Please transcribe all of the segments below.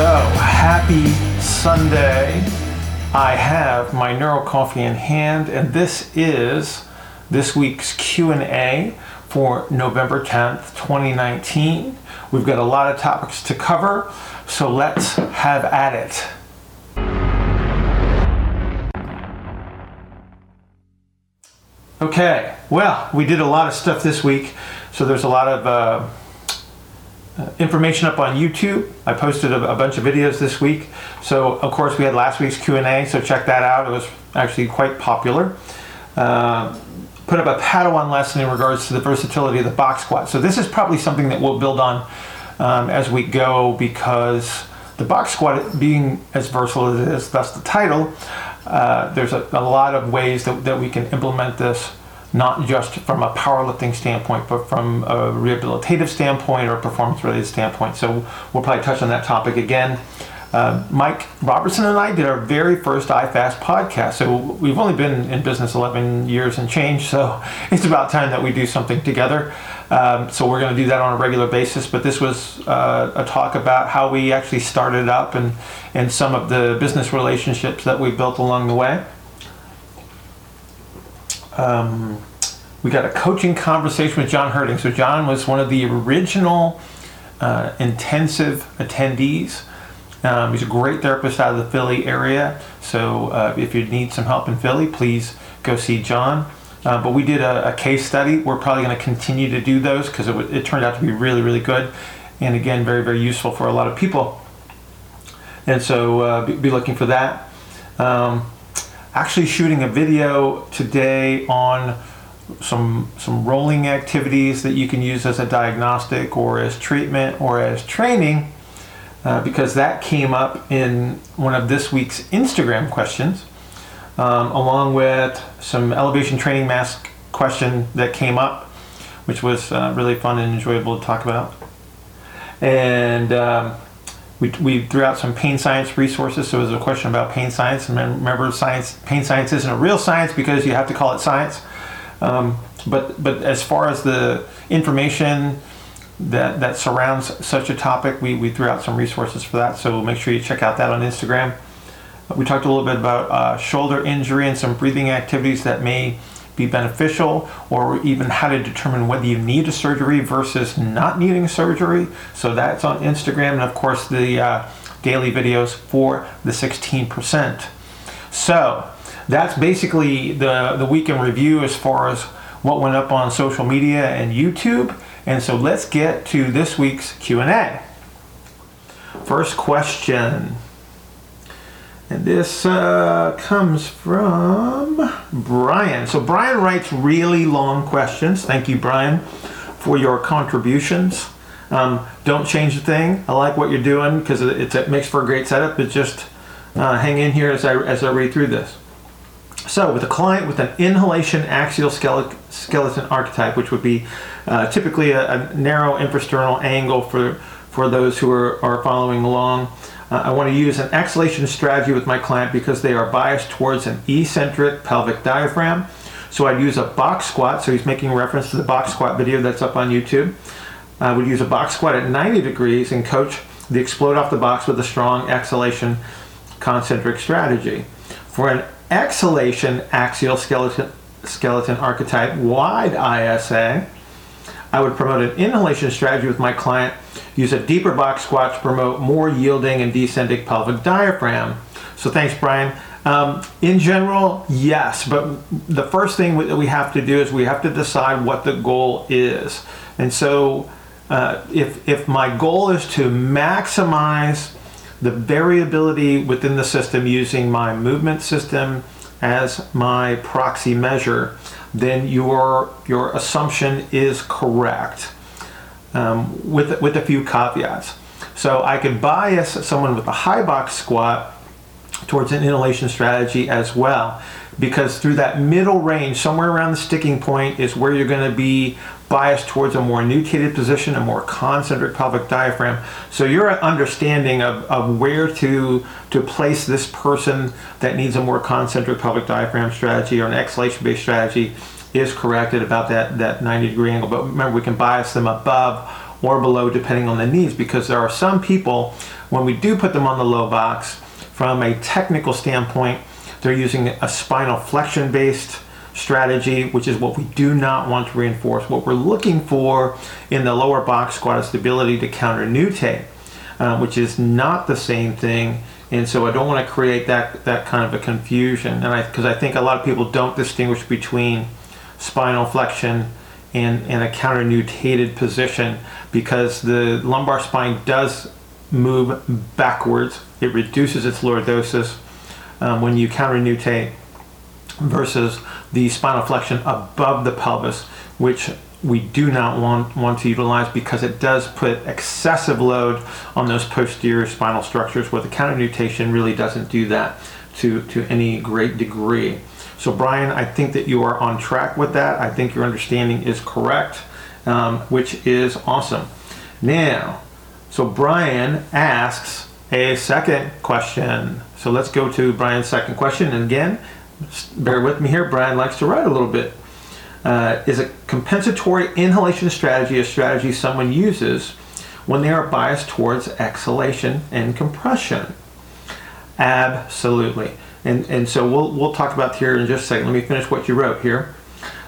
So, happy Sunday. I have my Neuro Coffee in hand and this is this week's Q&A for November 10th, 2019. We've got a lot of topics to cover, so let's have at it. Okay, well, we did a lot of stuff this week, so there's a lot of uh, information up on YouTube. I posted a, a, bunch of videos this week. So of course we had last week's Q&A, so check that out. It was actually quite popular. Uh, put up a Padawan lesson in regards to the versatility of the box squat. So this is probably something that we'll build on um, as we go because the box squat being as versatile as that's the title, uh, there's a, a, lot of ways that, that we can implement this, not just from a powerlifting standpoint, but from a rehabilitative standpoint or a performance related standpoint. So we'll probably touch on that topic again. Uh, Mike Robertson and I did our very first iFast podcast. So we've only been in business 11 years and change, so it's about time that we do something together. Um, so we're going to do that on a regular basis. But this was uh, a talk about how we actually started up and, and some of the business relationships that we built along the way. Um, we got a coaching conversation with John Herding. So John was one of the original uh, intensive attendees. Um, he's a great therapist out of the Philly area. So uh, if you need some help in Philly, please go see John. Uh, but we did a, a, case study. We're probably going to continue to do those because it, it, turned out to be really, really good. And again, very, very useful for a lot of people. And so uh, be, be, looking for that. Um, actually, shooting a video today on some some rolling activities that you can use as a diagnostic or as treatment or as training uh, because that came up in one of this week's Instagram questions um, along with some elevation training mask question that came up, which was uh, really fun and enjoyable to talk about. And um, we, we threw out some pain science resources. So it was a question about pain science. And remember, science pain science isn't a real science because you have to call it science. Um, but but as far as the information that that surrounds such a topic, we, we threw out some resources for that. So make sure you check out that on Instagram. We talked a little bit about uh, shoulder injury and some breathing activities that may be beneficial, or even how to determine whether you need a surgery versus not needing surgery. So that's on Instagram, and of course, the uh, daily videos for the 16%. So that's basically the, the week in review as far as what went up on social media and YouTube. And so let's get to this week's Q&A. First question. And this uh, comes from Brian. So Brian writes really long questions. Thank you, Brian, for your contributions. Um, don't change a thing. I like what you're doing because it, it, makes for a great setup. But just uh, hang in here as I as I read through this. So, with a client with an inhalation axial skeleton archetype, which would be uh, typically a, a narrow infrasternal angle for for those who are, are following along. Uh, I want to use an exhalation strategy with my client because they are biased towards an eccentric pelvic diaphragm. So I'd use a box squat. So he's making reference to the box squat video that's up on YouTube. I would use a box squat at 90 degrees and coach the explode off the box with a strong exhalation concentric strategy. For an exhalation axial skeleton, skeleton archetype wide ISA, I would promote an inhalation strategy with my client, use a deeper box squat to promote more yielding and descending pelvic diaphragm. So thanks, Brian. Um, in general, yes, but the first thing that we have to do is we have to decide what the goal is. And so uh, if, if my goal is to maximize the variability within the system using my movement system as my proxy measure, then your your assumption is correct um, with with a few caveats. So I could bias someone with a high box squat towards an inhalation strategy as well because through that middle range somewhere around the sticking point is where you're going to be biased towards a more nutated position, a more concentric pelvic diaphragm. So your understanding of, of where to to place this person that needs a more concentric pelvic diaphragm strategy or an exhalation based strategy is correct at about that, that 90 degree angle. But remember, we can bias them above or below depending on the needs because there are some people when we do put them on the low box from a technical standpoint they're using a spinal flexion based strategy which is what we do not want to reinforce. What we're looking for in the lower box squat is the ability to counter nutate uh, which is not the same thing. And so I don't want to create that that kind of a confusion. And I because I think a lot of people don't distinguish between spinal flexion and, and a counter nutated position because the lumbar spine does move backwards. It reduces its lordosis um, when you counter nutate versus the spinal flexion above the pelvis, which we do not want, want to utilize because it does put excessive load on those posterior spinal structures where the counter nutation really doesn't do that to, to any great degree. So, Brian, I think that you are on track with that. I think your understanding is correct, um, which is awesome. Now, so Brian asks a second question. So let's go to Brian's second question. And again, bear with me here. Brian likes to write a little bit. Uh, is a compensatory inhalation strategy a strategy someone uses when they are biased towards exhalation and compression? Absolutely. And, and so we'll, we'll talk about here in just a second. Let me finish what you wrote here.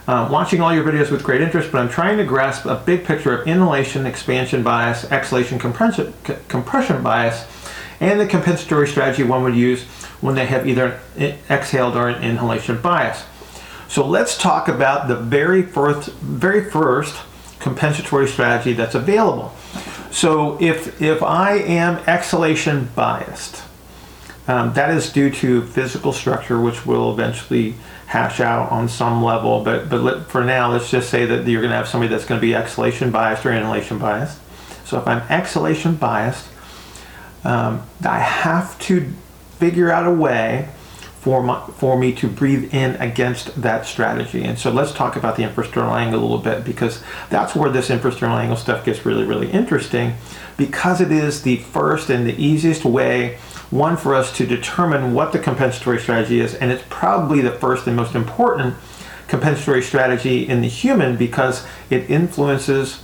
Uh, watching all your videos with great interest, but I'm trying to grasp a big picture of inhalation, expansion bias, exhalation, compression, compression bias, and the compensatory strategy one would use when they have either an exhaled or an inhalation bias. So let's talk about the very first, very first compensatory strategy that's available. So if if I am exhalation biased, um, that is due to physical structure, which will eventually hash out on some level. But but let, for now, let's just say that you're going to have somebody that's going to be exhalation biased or inhalation biased. So if I'm exhalation biased, um, I have to figure out a way for my, for me to breathe in against that strategy. And so let's talk about the infrasternal angle a little bit because that's where this infrasternal angle stuff gets really really interesting because it is the first and the easiest way one for us to determine what the compensatory strategy is, and it's probably the first and most important compensatory strategy in the human because it influences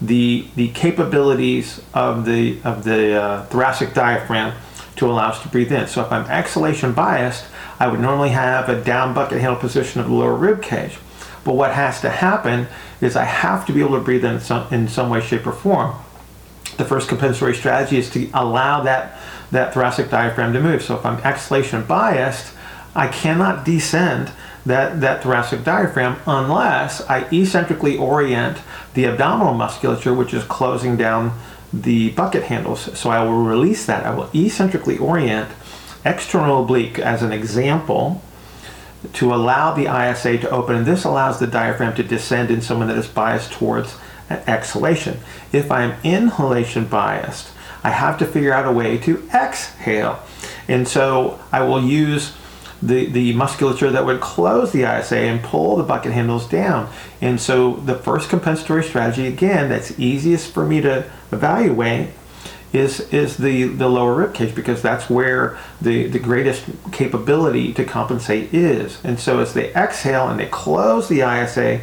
the the capabilities of the of the uh, thoracic diaphragm to allow us to breathe in. So if I'm exhalation biased, I would normally have a down bucket handle position of the lower rib cage. But what has to happen is I have to be able to breathe in some in some way, shape, or form. The first compensatory strategy is to allow that that thoracic diaphragm to move. So if I'm exhalation biased, I cannot descend that, that thoracic diaphragm unless I eccentrically orient the abdominal musculature, which is closing down the bucket handles. So I will release that. I will eccentrically orient external oblique as an example to allow the ISA to open. And this allows the diaphragm to descend in someone that is biased towards exhalation. If I'm inhalation biased, I have to figure out a way to exhale. And so I will use the, the musculature that would close the ISA and pull the bucket handles down. And so the first compensatory strategy, again, that's easiest for me to evaluate is is the, the lower rib cage because that's where the, the greatest capability to compensate is. And so as they exhale and they close the ISA,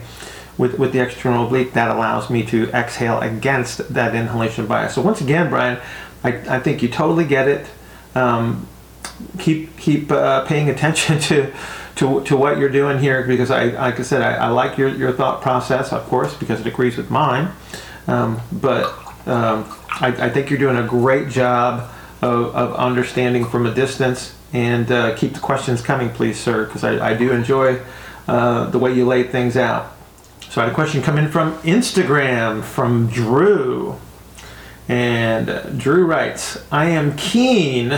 with, with the external oblique, that allows me to exhale against that inhalation bias. So once again, Brian, I, I think you totally get it. Um, keep keep uh, paying attention to, to to what you're doing here because I like I said I, I like your, your thought process of course because it agrees with mine. Um, but um, I, I, think you're doing a great job of, of understanding from a distance and uh, keep the questions coming please sir because I, I do enjoy uh, the way you lay things out. So I had a question come in from Instagram from Drew. And uh, Drew writes, I am keen,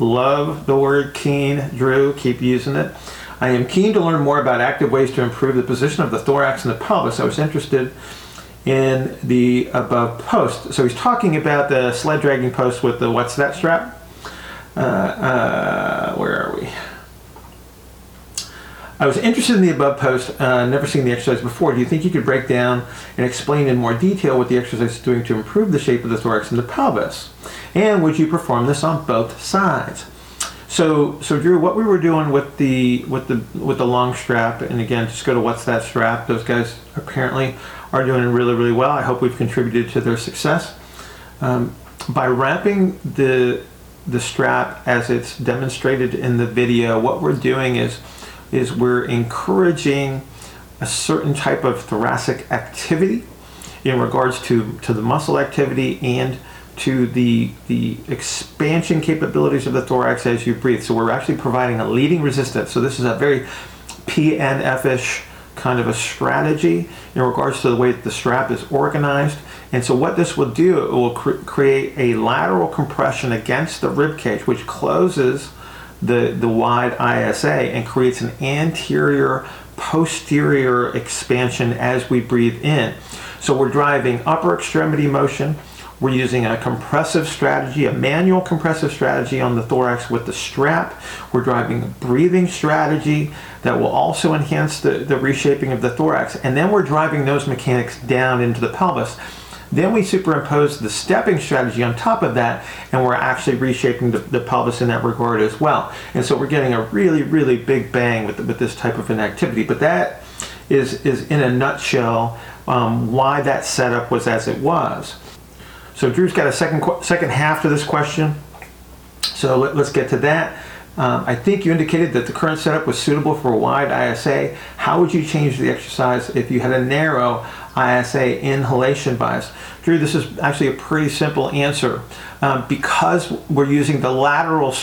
love the word keen, Drew, keep using it. I am keen to learn more about active ways to improve the position of the thorax and the pelvis. I was interested in the above post. So he's talking about the sled dragging post with the what's that strap? Uh, uh, where are we? I was interested in the above post, uh, never seen the exercise before. Do you think you could break down and explain in more detail what the exercise is doing to improve the shape of the thorax and the pelvis? And would you perform this on both sides? So, so Drew, what we were doing with the with the with the long strap, and again, just go to what's that strap? Those guys apparently are doing really, really well. I hope we've contributed to their success. Um, by wrapping the the strap as it's demonstrated in the video, what we're doing is is we're encouraging a certain type of thoracic activity in regards to, to the muscle activity and to the, the expansion capabilities of the thorax as you breathe. So we're actually providing a leading resistance. So this is a very PNF-ish kind of a strategy in regards to the way that the strap is organized. And so what this will do, it will cr- create a lateral compression against the rib cage, which closes the, the wide ISA and creates an anterior posterior expansion as we breathe in. So we're driving upper extremity motion. We're using a compressive strategy, a manual compressive strategy on the thorax with the strap. We're driving a breathing strategy that will also enhance the, the reshaping of the thorax. And then we're driving those mechanics down into the pelvis. Then we superimpose the stepping strategy on top of that, and we're actually reshaping the, the pelvis in that regard as well. And so we're getting a really, really big bang with, with this type of an activity. But that is, is in a nutshell um, why that setup was as it was. So Drew's got a second second half to this question. So let, us get to that. Um, I think you indicated that the current setup was suitable for a wide ISA. How would you change the exercise if you had a narrow ISA inhalation bias? Drew, this is actually a pretty simple answer. Um, because we're using the lateral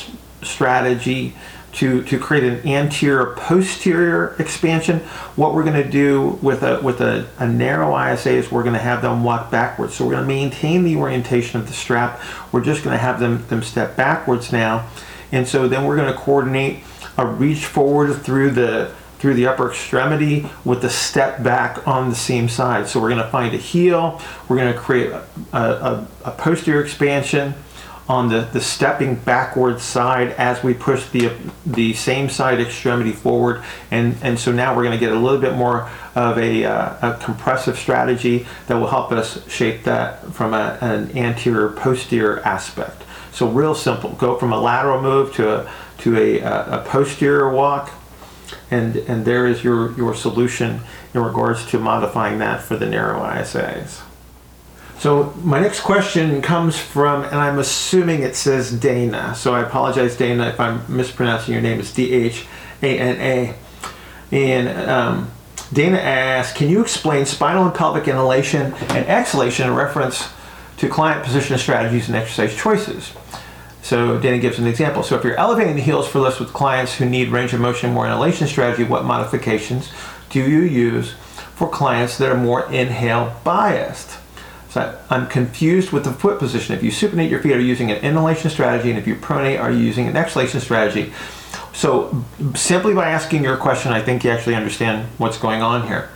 strategy to, to create an anterior posterior expansion. What we're going to do with a with a, a narrow ISA is we're going to have them walk backwards. So we're going to maintain the orientation of the strap. We're just going to have them them step backwards now, and so then we're going to coordinate a reach forward through the through the upper extremity with the step back on the same side. So we're going to find a heel. We're going to create a, a, a posterior expansion on the, the stepping backward side as we push the the same side extremity forward and and so now we're going to get a little bit more of a, uh, a compressive strategy that will help us shape that from a, an anterior posterior aspect so real simple go from a lateral move to a to a, a posterior walk and and there is your your solution in regards to modifying that for the narrow ISAs so my next question comes from, and I'm assuming it says Dana. So I apologize, Dana, if I'm mispronouncing your name. It's D H A N A. And um, Dana asks, can you explain spinal and pelvic inhalation and exhalation in reference to client position strategies and exercise choices? So Danny gives an example. So if you're elevating the heels for lifts with clients who need range of motion more inhalation strategy, what modifications do you use for clients that are more inhale biased? So I'm confused with the foot position. If you supinate your feet, are you using an inhalation strategy? And if you pronate, are you using an exhalation strategy? So simply by asking your question, I think you actually understand what's going on here.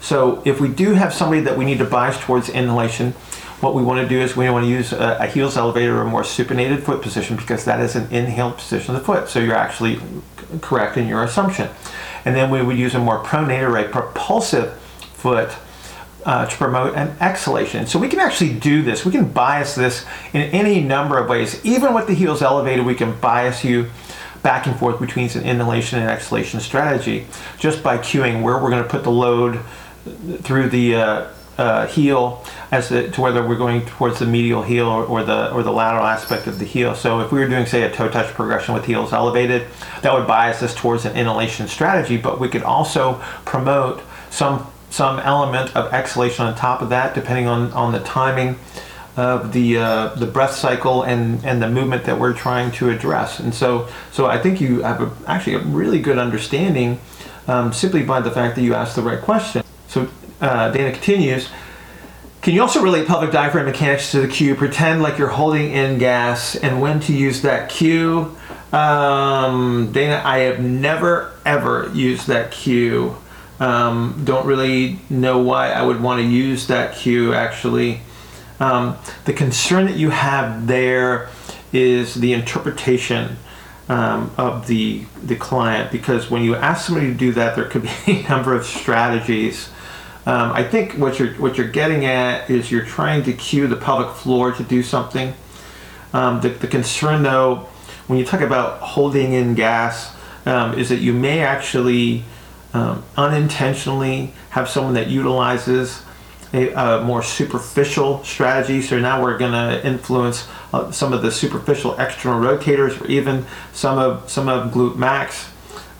So if we do have somebody that we need to bias towards inhalation, what we want to do is we want to use a, a heels elevator or a more supinated foot position because that is an inhaled position of the foot. So you're actually correct in your assumption. And then we would use a more pronated or a propulsive foot uh, to promote an exhalation. So we can actually do this. We can bias this in any number of ways. Even with the heels elevated, we can bias you back and forth between an inhalation and exhalation strategy just by cueing where we're going to put the load through the uh, uh, heel as to, to whether we're going towards the medial heel or, or, the or the lateral aspect of the heel. So if we were doing say a toe touch progression with heels elevated, that would bias us towards an inhalation strategy. But we could also promote some some element of exhalation on top of that, depending on, on the timing of the uh, the breath cycle and, and the movement that we're trying to address. And so so I think you have a, actually a really good understanding um, simply by the fact that you asked the right question. So uh, Dana continues. Can you also relate pelvic diaphragm mechanics to the cue? Pretend like you're holding in gas and when to use that cue. Um, Dana, I have never ever used that cue um, don't really know why I would want to use that cue actually. Um, the concern that you have there is the interpretation um, of the the client because when you ask somebody to do that, there could be a number of strategies. Um, I think what you're what you're getting at is you're trying to cue the pelvic floor to do something. Um, the, the concern though, when you talk about holding in gas, um, is that you may actually um, unintentionally have someone that utilizes a, a more superficial strategy. So now we're going to influence uh, some of the superficial external rotators, or even some of some of glute max,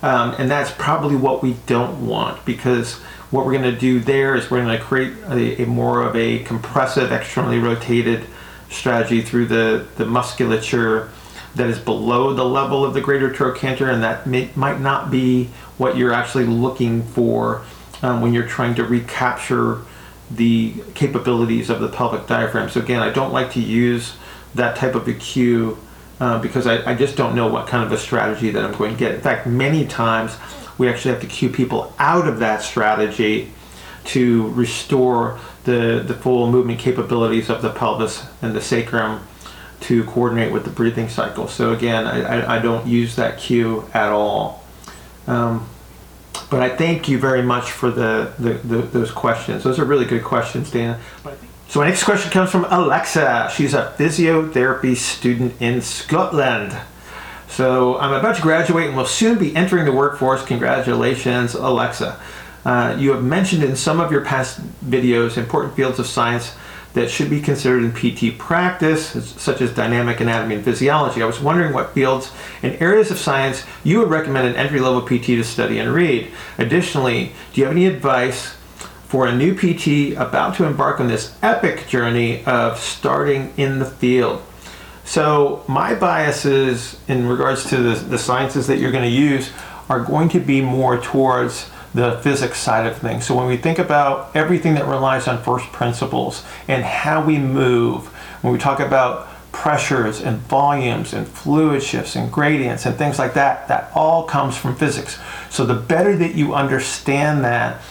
um, and that's probably what we don't want because what we're going to do there is we're going to create a, a, more of a compressive, externally rotated strategy through the the musculature that is below the level of the greater trochanter, and that may, might not be what you're actually looking for um, when you're trying to recapture the capabilities of the pelvic diaphragm. So again, I don't like to use that type of a cue uh, because I, I, just don't know what kind of a strategy that I'm going to get. In fact, many times we actually have to cue people out of that strategy to restore the, the full movement capabilities of the pelvis and the sacrum to coordinate with the breathing cycle. So again, I, I, I don't use that cue at all. Um, but I thank you very much for the, the, the, those questions. Those are really good questions, Dana. So my next question comes from Alexa. She's a physiotherapy student in Scotland. So I'm about to graduate and will soon be entering the workforce. Congratulations, Alexa. Uh, you have mentioned in some of your past videos important fields of science that should be considered in PT practice, such as dynamic anatomy and physiology. I was wondering what fields and areas of science you would recommend an entry level PT to study and read. Additionally, do you have any advice for a new PT about to embark on this epic journey of starting in the field? So, my biases in regards to the, the sciences that you're going to use are going to be more towards the physics side of things. So when we think about everything that relies on first principles and how we move, when we talk about pressures and volumes and fluid shifts and gradients and things like that, that all comes from physics. So the better that you understand that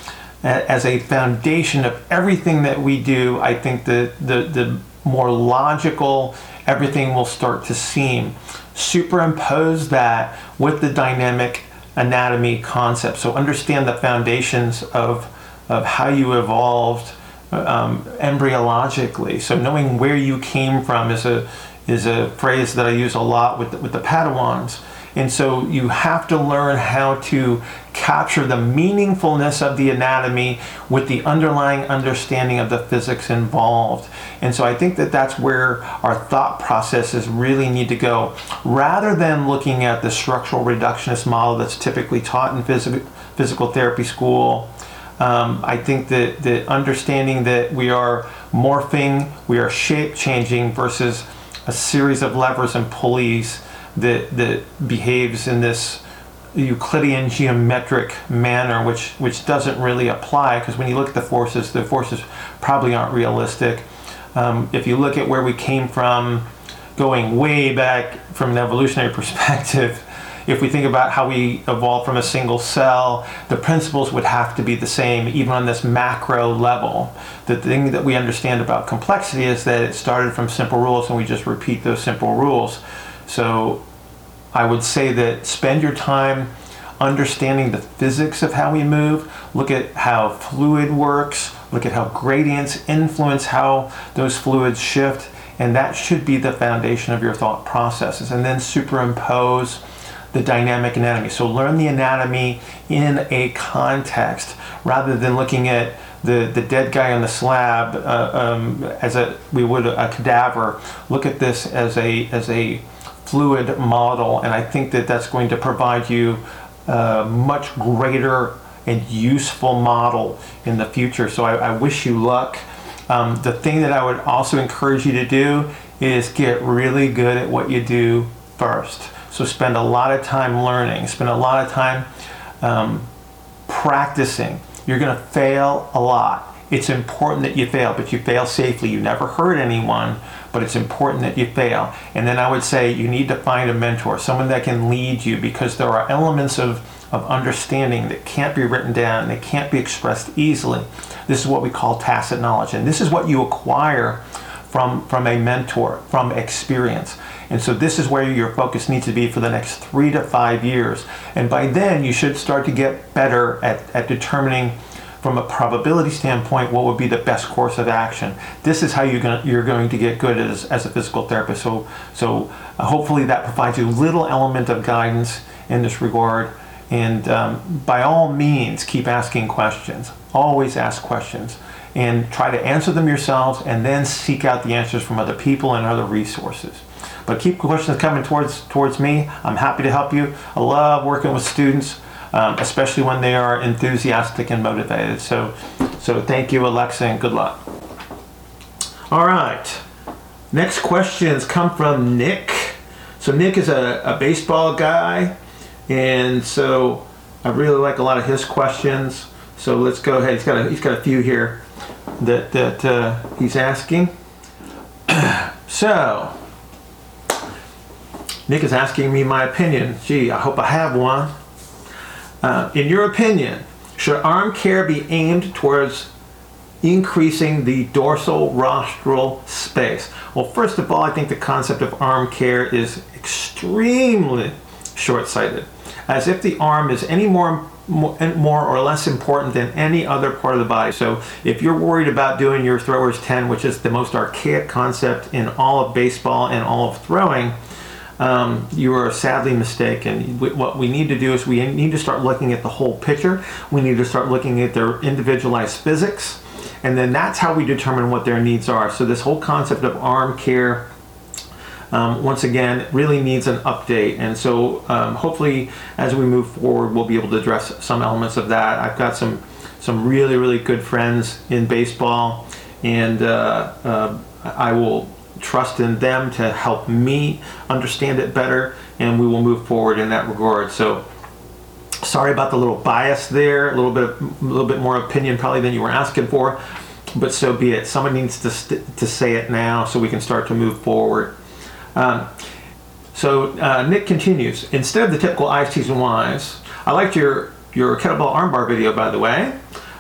as a foundation of everything that we do, I think the, the, the more logical everything will start to seem. Superimpose that with the dynamic anatomy concept. So understand the foundations of, of how you evolved um, embryologically. So knowing where you came from is a is a phrase that I use a lot with with the Padawans. And so you have to learn how to capture the meaningfulness of the anatomy with the underlying understanding of the physics involved. And so I think that that's where our thought processes really need to go. Rather than looking at the structural reductionist model that's typically taught in phys- physical therapy school, um, I think that the understanding that we are morphing, we are shape changing versus a series of levers and pulleys that that behaves in this Euclidean geometric manner, which which doesn't really apply because when you look at the forces, the forces probably aren't realistic. Um, if you look at where we came from, going way back from an evolutionary perspective, if we think about how we evolved from a single cell, the principles would have to be the same, even on this macro level. The thing that we understand about complexity is that it started from simple rules and we just repeat those simple rules. So I would say that spend your time understanding the physics of how we move, look at how fluid works, look at how gradients influence how those fluids shift, and that should be the foundation of your thought processes. And then superimpose the dynamic anatomy. So learn the anatomy in a context rather than looking at the, the dead guy on the slab uh, um, as a we would a cadaver. Look at this as a as a fluid model, and I think that that's going to provide you a much greater and useful model in the future. So I, I wish you luck. Um, the thing that I would also encourage you to do is get really good at what you do first. So spend a lot of time learning, spend a lot of time um, practicing. You're going to fail a lot. It's important that you fail, but you fail safely. You never hurt anyone, but it's important that you fail. And then I would say you need to find a mentor, someone that can lead you, because there are elements of, of understanding that can't be written down, they can't be expressed easily. This is what we call tacit knowledge. And this is what you acquire from, from a mentor, from experience. And so this is where your focus needs to be for the next three to five years. And by then, you should start to get better at, at determining from a probability standpoint, what would be the best course of action? This is how you're going to, you're going to get good as, as a physical therapist. So, so uh, hopefully that provides you a little element of guidance in this regard. And um, by all means, keep asking questions. Always ask questions. and try to answer them yourselves and then seek out the answers from other people and other resources. But keep questions coming towards towards me. I'm happy to help you. I love working with students, um, especially when they are enthusiastic and motivated. So, so thank you, Alexa, and good luck. All right. Next questions come from Nick. So Nick is a, a baseball guy, and so I really like a lot of his questions. So let's go ahead. He's got a, he's got a few here that that uh, he's asking. so Nick is asking me my opinion. Gee, I hope I have one. Uh, in your opinion, should arm care be aimed towards increasing the dorsal rostral space? Well, first of all, I think the concept of arm care is extremely short sighted, as if the arm is any more more or less important than any other part of the body. So if you're worried about doing your thrower's 10, which is the most archaic concept in all of baseball and all of throwing, um, you are sadly mistaken. What we need to do is we need to start looking at the whole picture. We need to start looking at their individualized physics, and then that's how we determine what their needs are. So this whole concept of arm care. Um, once again, really needs an update. And so, um, hopefully, as we move forward, we'll be able to address some elements of that. I've got some some really, really good friends in baseball, and uh, uh, I will trust in them to help me understand it better, and we will move forward in that regard. So, sorry about the little bias there, a little bit, a little bit more opinion probably than you were asking for, but so be it. Someone needs to st- to say it now so we can start to move forward. Um, so uh, Nick continues. Instead of the typical I's, T's, and Y's, I liked your your kettlebell armbar video, by the way.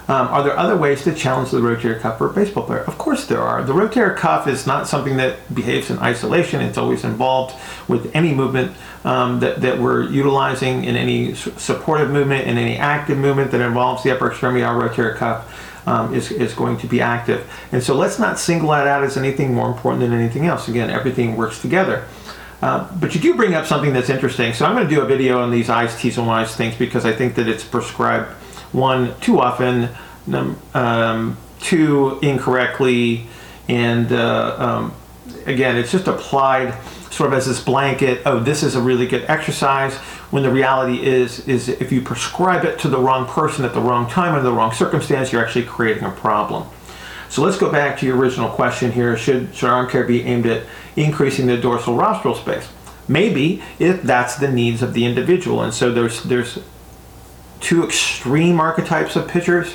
Um, are there other ways to challenge the rotator cuff for a baseball player? Of course there are. The rotator cuff is not something that behaves in isolation. It's always involved with any movement um, that, that we're utilizing in any supportive movement, in any active movement that involves the upper extremity, our rotator cuff. Um, is, is going to be active. And so let's not single that out as anything more important than anything else. Again, everything works together. Uh, but you do bring up something that's interesting. So I'm going to do a video on these I's, T's, and Y's things because I think that it's prescribed one too often, um, two incorrectly, and uh, um, again, it's just applied sort of as this blanket. Oh, this is a really good exercise. When the reality is, is if you prescribe it to the wrong person at the wrong time under the wrong circumstance, you're actually creating a problem. So let's go back to your original question here. Should, should arm care be aimed at increasing the dorsal rostral space? Maybe if that's the needs of the individual. And so there's there's two extreme archetypes of pitchers,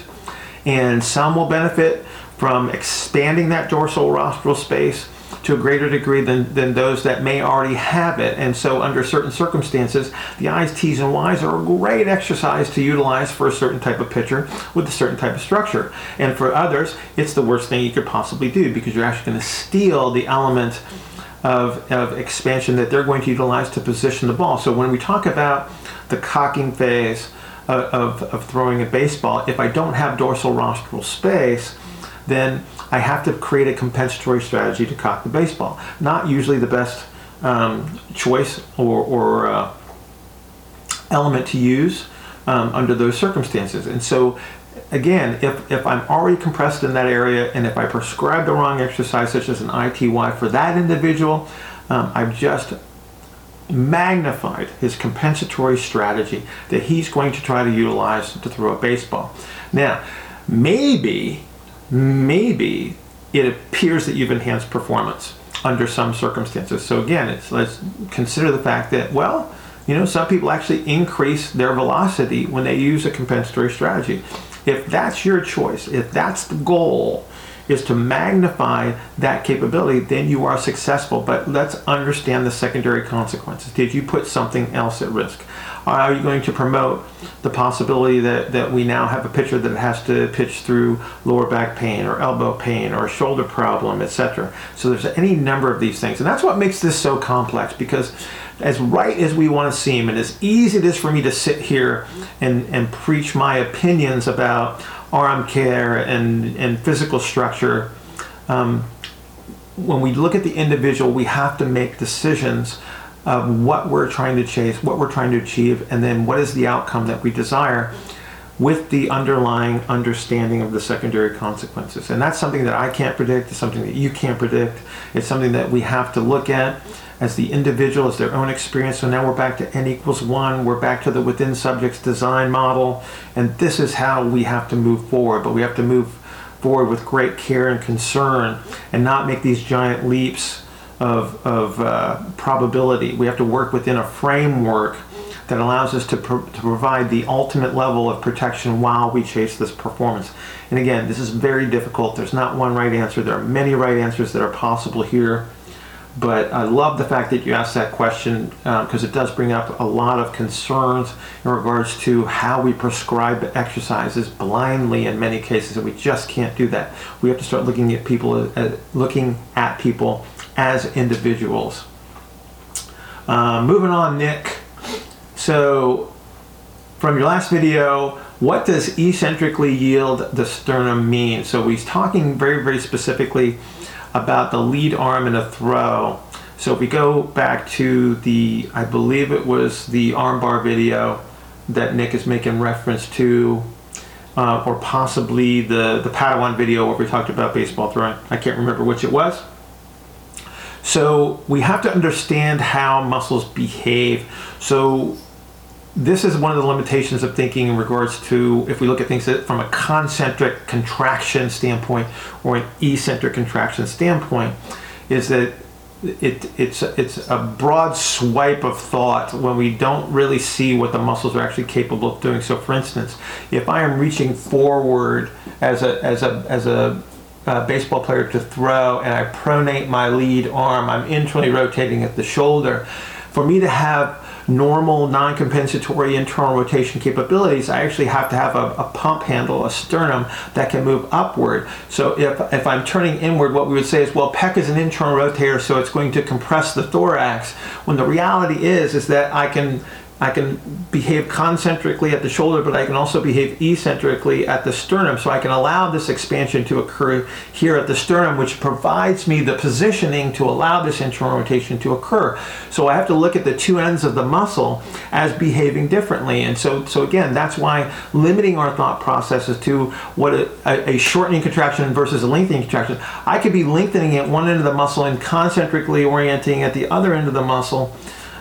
and some will benefit from expanding that dorsal rostral space to a greater degree than, than those that may already have it. And so, under certain circumstances, the I's, T's, and Y's are a great exercise to utilize for a certain type of pitcher with a certain type of structure. And for others, it's the worst thing you could possibly do because you're actually going to steal the element of, of expansion that they're going to utilize to position the ball. So, when we talk about the cocking phase, of, of throwing a baseball, if I don't have dorsal rostral space, then I have to create a compensatory strategy to cock the baseball. Not usually the best um, choice or, or uh, element to use um, under those circumstances. And so, again, if, if I'm already compressed in that area and if I prescribe the wrong exercise, such as an ITY for that individual, um, I've just magnified his compensatory strategy that he's going to try to utilize to throw a baseball. Now, maybe, maybe it appears that you've enhanced performance under some circumstances. So again, let's consider the fact that, well, you know, some people actually increase their velocity when they use a compensatory strategy. If that's your choice, if that's the goal, is to magnify that capability, then you are successful. But let's understand the secondary consequences. Did you put something else at risk? Are you going to promote the possibility that, that we now have a pitcher that has to pitch through lower back pain or elbow pain or shoulder problem, etc.? So there's any number of these things. And that's what makes this so complex because as right as we want to seem and as easy it is for me to sit here and, and preach my opinions about arm care and, and physical structure, um, when we look at the individual, we have to make decisions of what we're trying to chase, what we're trying to achieve, and then what is the outcome that we desire. with the underlying understanding of the secondary consequences. And that's something that I can't predict, it's something that you can't predict, it's something that we have to look at as the individual, as their own experience. So now we're back to n equals one, we're back to the within subjects design model, and this is how we have to move forward. But we have to move forward with great care and concern and not make these giant leaps of, of uh, probability. We have to work within a framework that allows us to, pro- to provide the ultimate level of protection while we chase this performance. And again, this is very difficult. There's not one right answer. There are many right answers that are possible here. But I love the fact that you asked that question because uh, it does bring up a lot of concerns in regards to how we prescribe exercises blindly in many cases, and we just can't do that. We have to start looking at people, uh, looking at people as individuals. Uh, moving on, Nick. So, from your last video, what does eccentrically yield the sternum mean? So, he's talking very, very specifically about the lead arm in a throw. So, if we go back to the, I believe it was the armbar video that Nick is making reference to, uh, or possibly the, the Padawan video where we talked about baseball throwing. I can't remember which it was. So we have to understand how muscles behave. So this is one of the limitations of thinking in regards to if we look at things from a concentric contraction standpoint or an eccentric contraction standpoint, is that it, it's it's a broad swipe of thought when we don't really see what the muscles are actually capable of doing. So, for instance, if I am reaching forward as a as a as a uh, baseball player to throw and I pronate my lead arm, I'm internally rotating at the shoulder. For me to have normal non-compensatory internal rotation capabilities, I actually have to have a, a, pump handle, a sternum that can move upward. So if, if I'm turning inward, what we would say is, well, pec is an internal rotator, so it's going to compress the thorax. When the reality is, is that I can I can behave concentrically at the shoulder, but I can also behave eccentrically at the sternum. So I can allow this expansion to occur here at the sternum, which provides me the positioning to allow this internal rotation to occur. So I have to look at the two ends of the muscle as behaving differently. And so, so again, that's why limiting our thought processes to what a, a shortening contraction versus a lengthening contraction. I could be lengthening at one end of the muscle and concentrically orienting at the other end of the muscle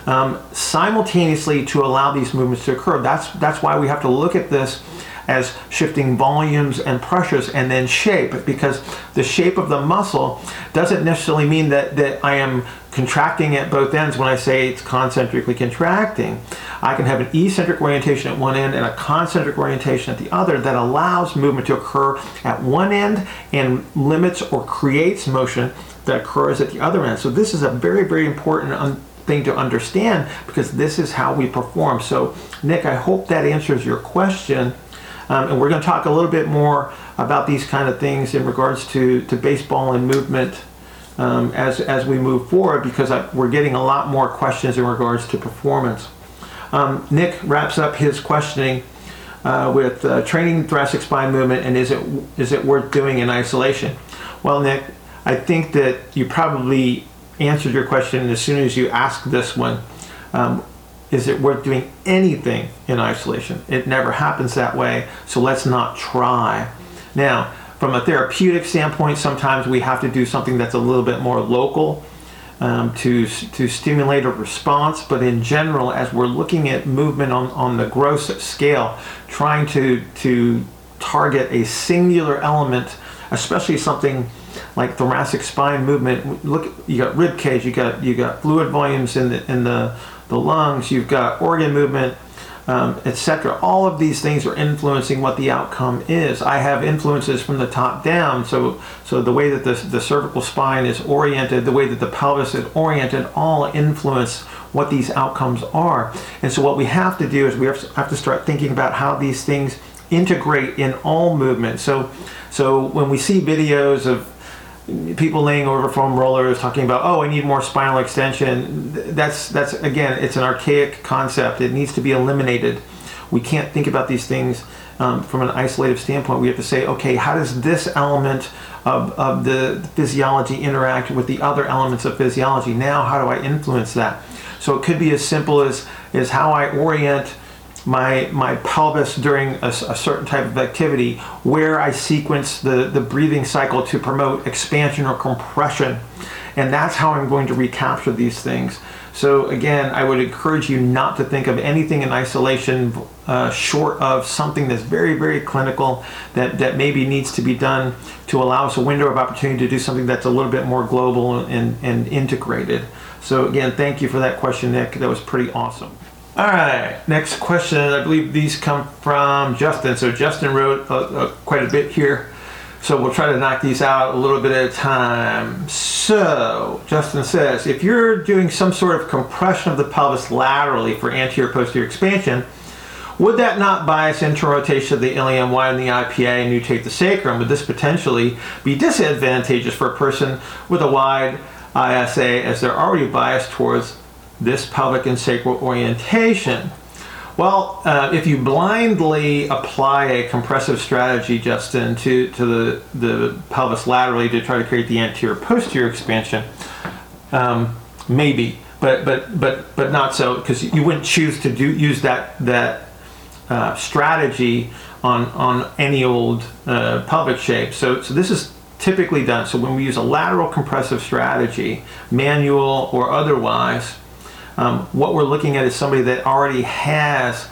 um, simultaneously to allow these movements to occur. That's, that's why we have to look at this as shifting volumes and pressures and then shape because the shape of the muscle doesn't necessarily mean that, that I am contracting at both ends when I say it's concentrically contracting. I can have an eccentric orientation at one end and a concentric orientation at the other that allows movement to occur at one end and limits or creates motion that occurs at the other end. So this is a very, very important thing to understand because this is how we perform. So, Nick, I hope that answers your question. Um, and we're going to talk a little bit more about these kind of things in regards to, to baseball and movement um, as, as we move forward because I, we're getting a lot more questions in regards to performance. Um, Nick wraps up his questioning uh, with uh, training thoracic spine movement and is it, is it worth doing in isolation? Well, Nick, I think that you probably answered your question as soon as you asked this one. Um, is it worth doing anything in isolation? It never happens that way, so let's not try. Now, from a therapeutic standpoint, sometimes we have to do something that's a little bit more local um, to, to stimulate a response, but in general, as we're looking at movement on, on the gross scale, trying to, to target a singular element, especially something like thoracic spine movement. Look, you got rib cage, you got you got fluid volumes in the in the the lungs, you've got organ movement, um, etc. All of these things are influencing what the outcome is. I have influences from the top down, so so the way that the the cervical spine is oriented, the way that the pelvis is oriented, all influence what these outcomes are. And so what we have to do is we have to, have to start thinking about how these things integrate in all movement. So so when we see videos of people laying over foam rollers talking about oh i need more spinal extension. That's that's again it's an archaic concept. It needs to be eliminated. We can't think about these things um, from an isolated standpoint. We have to say okay how does this element of, of the physiology interact with the other elements of physiology? Now how do i influence that? So it could be as simple as as how i orient my my pelvis during a, a, certain type of activity where I sequence the, the breathing cycle to promote expansion or compression. And that's how I'm going to recapture these things. So again, I would encourage you not to think of anything in isolation uh, short of something that's very, very clinical that, that maybe needs to be done to allow us a window of opportunity to do something that's a little bit more global and, and integrated. So again, thank you for that question, Nick. That was pretty awesome. All right, next question. I believe these come from Justin. So Justin wrote uh, uh, quite a bit here. So we'll try to knock these out a little bit at a time. So Justin says, if you're doing some sort of compression of the pelvis laterally for anterior posterior expansion, would that not bias internal rotation of the ilium, widen the IPA, and nutate the sacrum? Would this potentially be disadvantageous for a person with a wide ISA as they're already biased towards this pelvic and sacral orientation? Well, uh, if you blindly apply a compressive strategy, Justin, to, to the, the pelvis laterally to try to create the anterior posterior expansion, um, maybe, but but but but not so because you wouldn't choose to do use that that uh, strategy on on any old uh, pelvic shape. So so this is typically done. So when we use a lateral compressive strategy, manual or otherwise um, what we're looking at is somebody that already has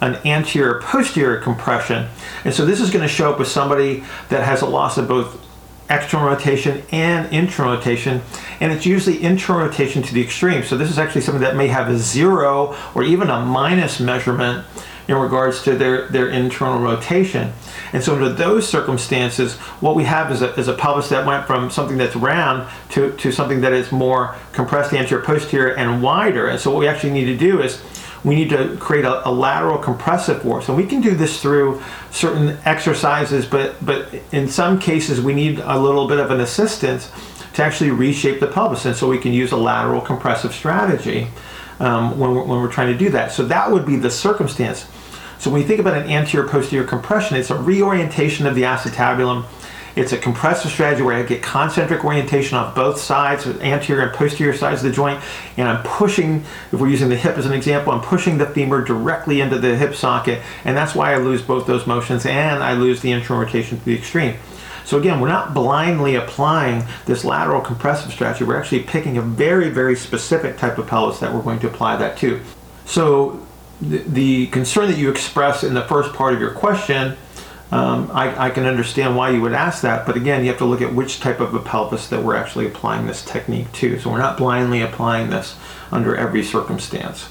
an anterior posterior compression. And so this is going to show up with somebody that has a loss of both external rotation and internal rotation, and it's usually internal rotation to the extreme. So this is actually something that may have a zero or even a minus measurement in regards to their, their internal rotation. And so under those circumstances, what we have is a, is a pelvis that went from something that's round to, to something that is more compressed anterior posterior and wider. And so what we actually need to do is we need to create a, a, lateral compressive force. And we can do this through certain exercises, but, but in some cases we need a little bit of an assistance to actually reshape the pelvis. And so we can use a lateral compressive strategy um, when, we're, when we're trying to do that. So that would be the circumstance. So when you think about an anterior posterior compression, it's a reorientation of the acetabulum. It's a compressive strategy where I get concentric orientation on both sides, anterior and posterior sides of the joint, and I'm pushing, if we're using the hip as an example, I'm pushing the femur directly into the hip socket, and that's why I lose both those motions and I lose the internal rotation to the extreme. So again, we're not blindly applying this lateral compressive strategy. We're actually picking a very, very specific type of pelvis that we're going to apply that to. So the, concern that you express in the first part of your question, um, I, I, can understand why you would ask that, but again, you have to look at which type of a pelvis that we're actually applying this technique to. So we're not blindly applying this under every circumstance.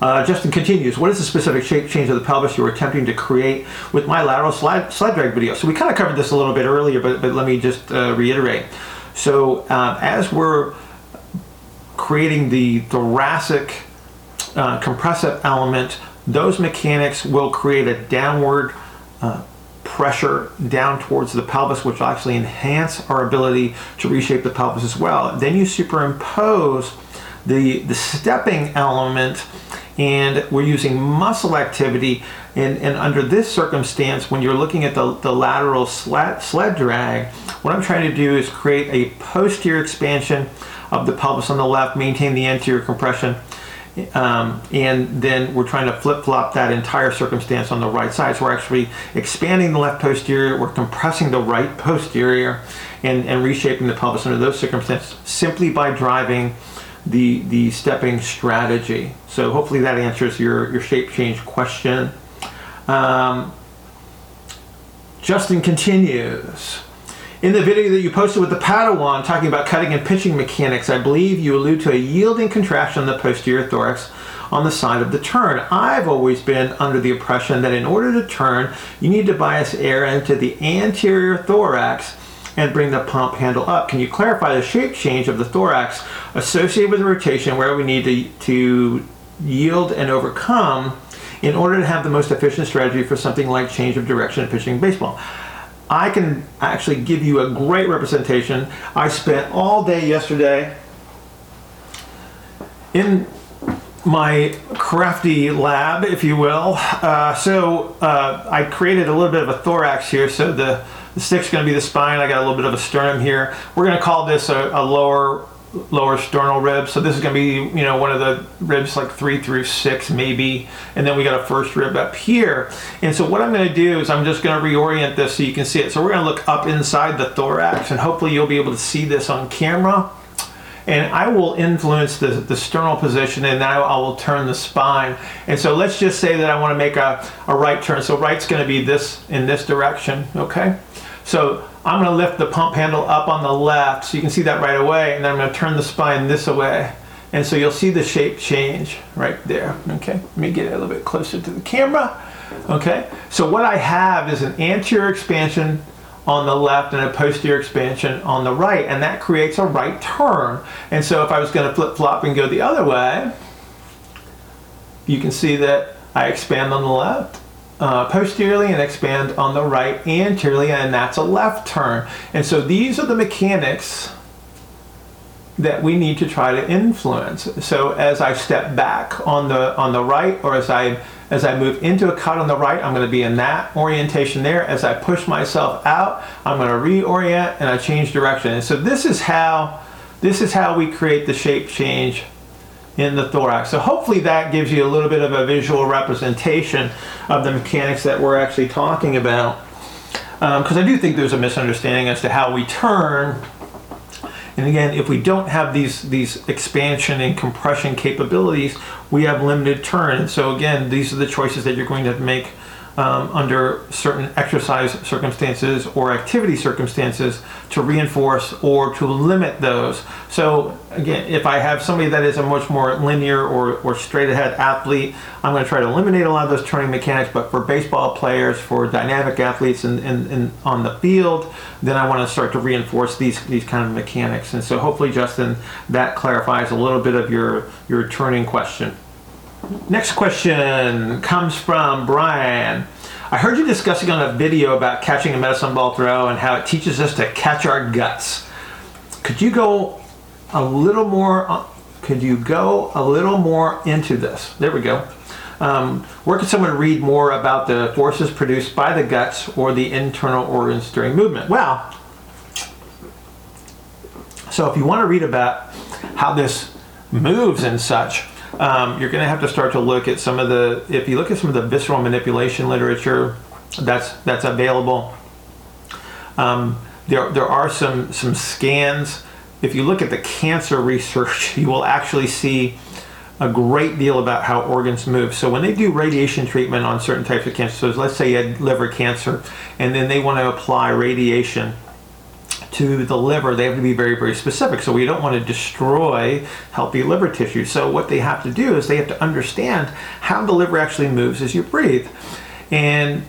Uh, Justin continues, what is the specific shape change of the pelvis you were attempting to create with my lateral slide, slide drag video? So we kind of covered this a little bit earlier, but, but let me just uh, reiterate. So uh, as we're creating the thoracic uh, compressive element, those mechanics will create a downward uh, pressure down towards the pelvis, which will actually enhance our ability to reshape the pelvis as well. Then you superimpose the, the stepping element and we're using muscle activity and, and under this circumstance when you're looking at the, the lateral sled, sled drag what i'm trying to do is create a posterior expansion of the pelvis on the left maintain the anterior compression um, and then we're trying to flip flop that entire circumstance on the right side. So we're actually expanding the left posterior, we're compressing the right posterior, and, and reshaping the pelvis under those circumstances simply by driving the, the stepping strategy. So hopefully that answers your, your shape change question. Um, Justin continues. In the video that you posted with the Padawan talking about cutting and pitching mechanics, I believe you allude to a yielding contraction in the posterior thorax on the side of the turn. I've always been under the impression that in order to turn, you need to bias air into the anterior thorax and bring the pump handle up. Can you clarify the shape change of the thorax associated with the rotation where we need to, to yield and overcome in order to have the most efficient strategy for something like change of direction and pitching baseball? I can actually give you a great representation. I spent all day yesterday in my crafty lab, if you will. Uh, so uh, I created a little bit of a thorax here. So the, the stick's going to be the spine. I got a little bit of a sternum here. We're going to call this a, a lower lower sternal ribs. So this is going to be, you know, one of the ribs like three through six maybe. And then we got a first rib up here. And so what I'm going to do is I'm just going to reorient this so you can see it. So we're going to look up inside the thorax and hopefully you'll be able to see this on camera. And I will influence the, the sternal position and now I will turn the spine. And so let's just say that I want to make a, a right turn. So right's going to be this in this direction, okay? So I'm going to lift the pump handle up on the left so you can see that right away and then I'm going to turn the spine this away. And so you'll see the shape change right there. Okay, let me get it a little bit closer to the camera. Okay, so what I have is an anterior expansion on the left and a posterior expansion on the right, and that creates a right turn. And so if I was going to flip flop and go the other way, you can see that I expand on the left uh, posteriorly and expand on the right anteriorly, and that's a left turn. And so these are the mechanics that we need to try to influence. So as I step back on the on the right, or as I as I move into a cut on the right, I'm going to be in that orientation there. As I push myself out, I'm going to reorient and I change direction. And so this is how this is how we create the shape change in the thorax. So hopefully that gives you a little bit of a visual representation of the mechanics that we're actually talking about. Because um, I do think there's a misunderstanding as to how we turn. And again, if we don't have these these expansion and compression capabilities, we have limited turn. And so again, these are the choices that you're going to make um, under certain exercise circumstances or activity circumstances to reinforce or to limit those. So again, if I have somebody that is a much more linear or, or straight ahead athlete, I'm going to try to eliminate a lot of those turning mechanics. But for baseball players, for dynamic athletes in, in, in on the field, then I want to start to reinforce these these kind of mechanics. And so hopefully, Justin, that clarifies a little bit of your your turning question. Next question comes from Brian. I heard you discussing on a video about catching a medicine ball throw and how it teaches us to catch our guts. Could you go a little more? Uh, could you go a little more into this? There we go. Um, where can someone read more about the forces produced by the guts or the internal organs during movement? Well, so if you want to read about how this moves and such, um, you're going to have to start to look at some of the. If you look at some of the visceral manipulation literature, that's that's available. Um, there there are some some scans. If you look at the cancer research, you will actually see a great deal about how organs move. So when they do radiation treatment on certain types of cancer, so let's say you had liver cancer, and then they want to apply radiation to the liver, they have to be very, very specific. So we don't want to destroy healthy liver tissue. So what they have to do is they have to understand how the liver actually moves as you breathe. And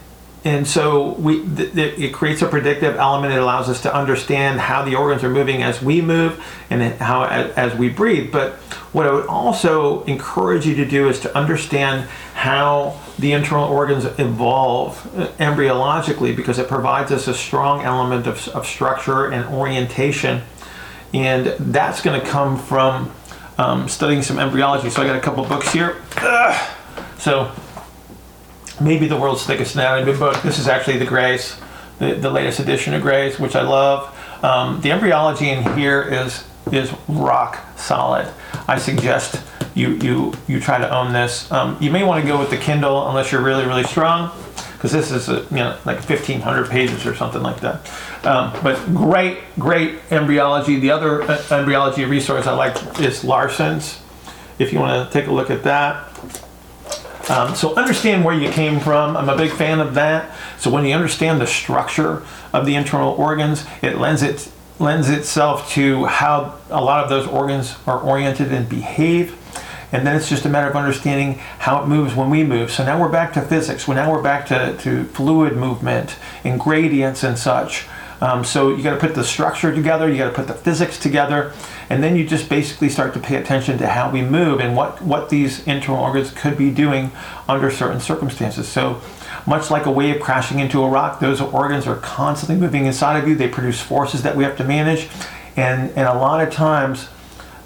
and so we th- th- it creates a predictive element it allows us to understand how the organs are moving as we move and how as, as we breathe but what i would also encourage you to do is to understand how the internal organs evolve uh, embryologically because it provides us a strong element of, of structure and orientation and that's going to come from um, studying some embryology so i got a couple books here Ugh. so maybe the world's thickest anatomy book. This is actually the Gray's, the, the latest edition of Gray's, which I love. Um, the embryology in here is is rock solid. I suggest you you you try to own this. Um, you may want to go with the Kindle unless you're really really strong, because this is a, you know like 1,500 pages or something like that. Um, but great great embryology. The other uh, embryology resource I like is Larsen's. If you want to take a look at that. Um, so understand where you came from. I'm a big fan of that. So when you understand the structure of the internal organs, it lends it lends itself to how a lot of those organs are oriented and behave. And then it's just a matter of understanding how it moves when we move. So now we're back to physics. Well, now we're back to, to fluid movement and gradients and such. Um, so you got to put the structure together, you got to put the physics together, and then you just basically start to pay attention to how we move and what, what these internal organs could be doing under certain circumstances. So much like a wave crashing into a rock, those organs are constantly moving inside of you. They produce forces that we have to manage. And, and a lot of times,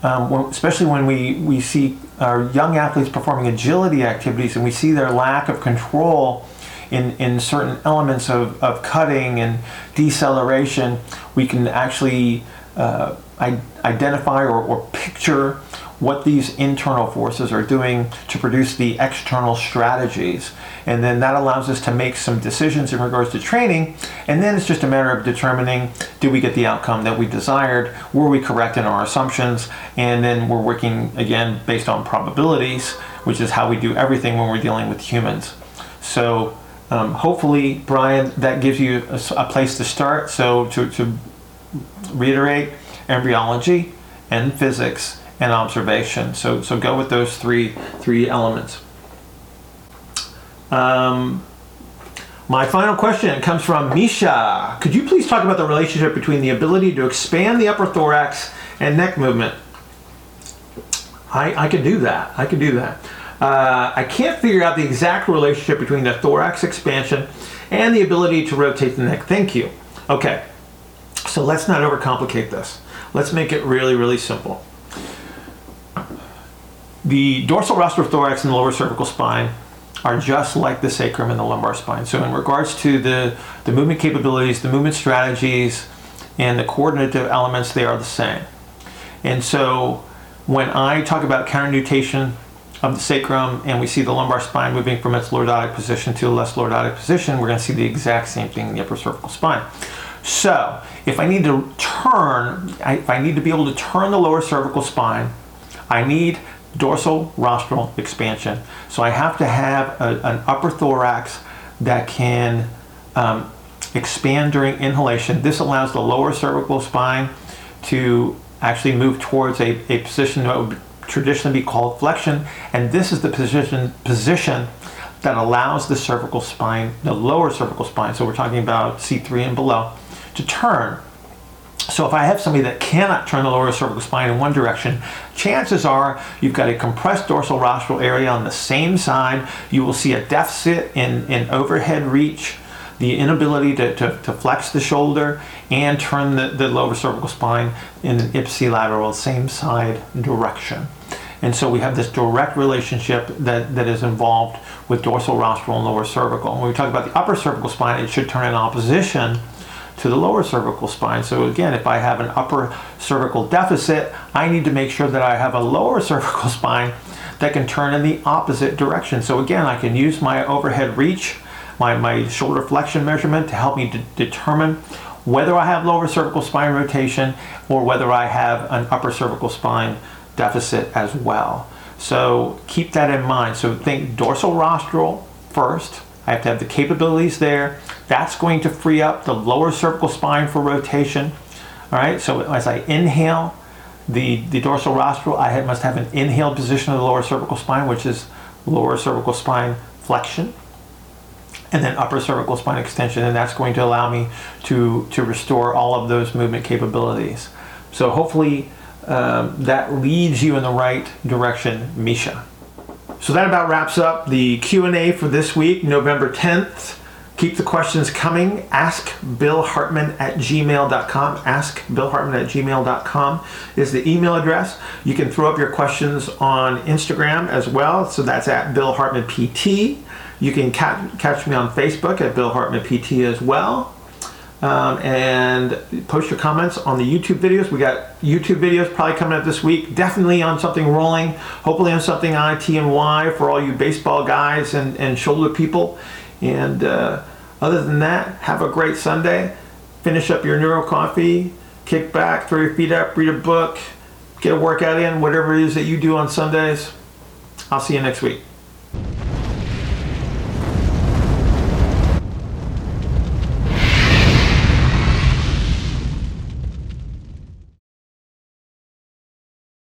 um, especially when we, we see our young athletes performing agility activities and we see their lack of control in, in certain elements of, of cutting and deceleration, we can actually uh, identify or, or picture what these internal forces are doing to produce the external strategies. And then that allows us to make some decisions in regards to training. And then it's just a matter of determining did we get the outcome that we desired? Were we correct in our assumptions? And then we're working again based on probabilities, which is how we do everything when we're dealing with humans. So um, hopefully, Brian, that gives you a, a place to start. So to, to reiterate, embryology and physics and observation. So, so go with those three, three elements. Um, my final question comes from Misha. Could you please talk about the relationship between the ability to expand the upper thorax and neck movement? I, I can do that. I can do that. Uh, I can't figure out the exact relationship between the thorax expansion and the ability to rotate the neck. Thank you. Okay, so let's not overcomplicate this. Let's make it really, really simple. The dorsal rostral thorax and the lower cervical spine are just like the sacrum and the lumbar spine. So, in regards to the, the movement capabilities, the movement strategies, and the coordinative elements, they are the same. And so, when I talk about counternutation of the sacrum and we see the lumbar spine moving from its lordotic position to a less lordotic position, we're going to see the exact same thing in the upper cervical spine. So, if I need to turn, if I need to be able to turn the lower cervical spine, I need dorsal rostral expansion. So I have to have a, an upper thorax that can um, expand during inhalation. This allows the lower cervical spine to actually move towards a, a position that would traditionally be called flexion. And this is the position, position that allows the cervical spine, the lower cervical spine, so we're talking about C3 and below, to turn so if I have somebody that cannot turn the lower cervical spine in one direction, chances are you've got a compressed dorsal rostral area on the same side. You will see a deficit in, in overhead reach, the inability to, to, to flex the shoulder and turn the, the lower cervical spine in an ipsilateral, same side direction. And so we have this direct relationship that, that is involved with dorsal rostral and lower cervical. When we talk about the upper cervical spine, it should turn in opposition to the lower cervical spine. So again, if I have an upper cervical deficit, I need to make sure that I have a lower cervical spine that can turn in the opposite direction. So again, I can use my overhead reach, my, my shoulder flexion measurement to help me determine whether I have lower cervical spine rotation or whether I have an upper cervical spine deficit as well. So keep that in mind. So think dorsal rostral first. I have to have the capabilities there. That's going to free up the lower cervical spine for rotation. All right, so as I inhale the, the dorsal rostral, I have, must have an inhaled position of the lower cervical spine, which is lower cervical spine flexion, and then upper cervical spine extension, and that's going to allow me to, to restore all of those movement capabilities. So hopefully um, that leads you in the right direction, Misha. So that about wraps up the Q&A for this week, November 10th. Keep the questions coming. Ask Bill Hartman at gmail.com. Ask Bill Hartman at gmail.com is the email address. You can throw up your questions on Instagram as well. So that's at Bill Hartman PT. You can catch me on Facebook at Bill Hartman PT as well. Um, and post your comments on the YouTube videos. We got YouTube videos probably coming up this week. Definitely on something rolling. Hopefully on something IT and Y for all you baseball guys and, and shoulder people. And uh, other than that, have a great Sunday. Finish up your neuro coffee, kick back, throw your feet up, read a book, get a workout in, whatever it is that you do on Sundays. I'll see you next week.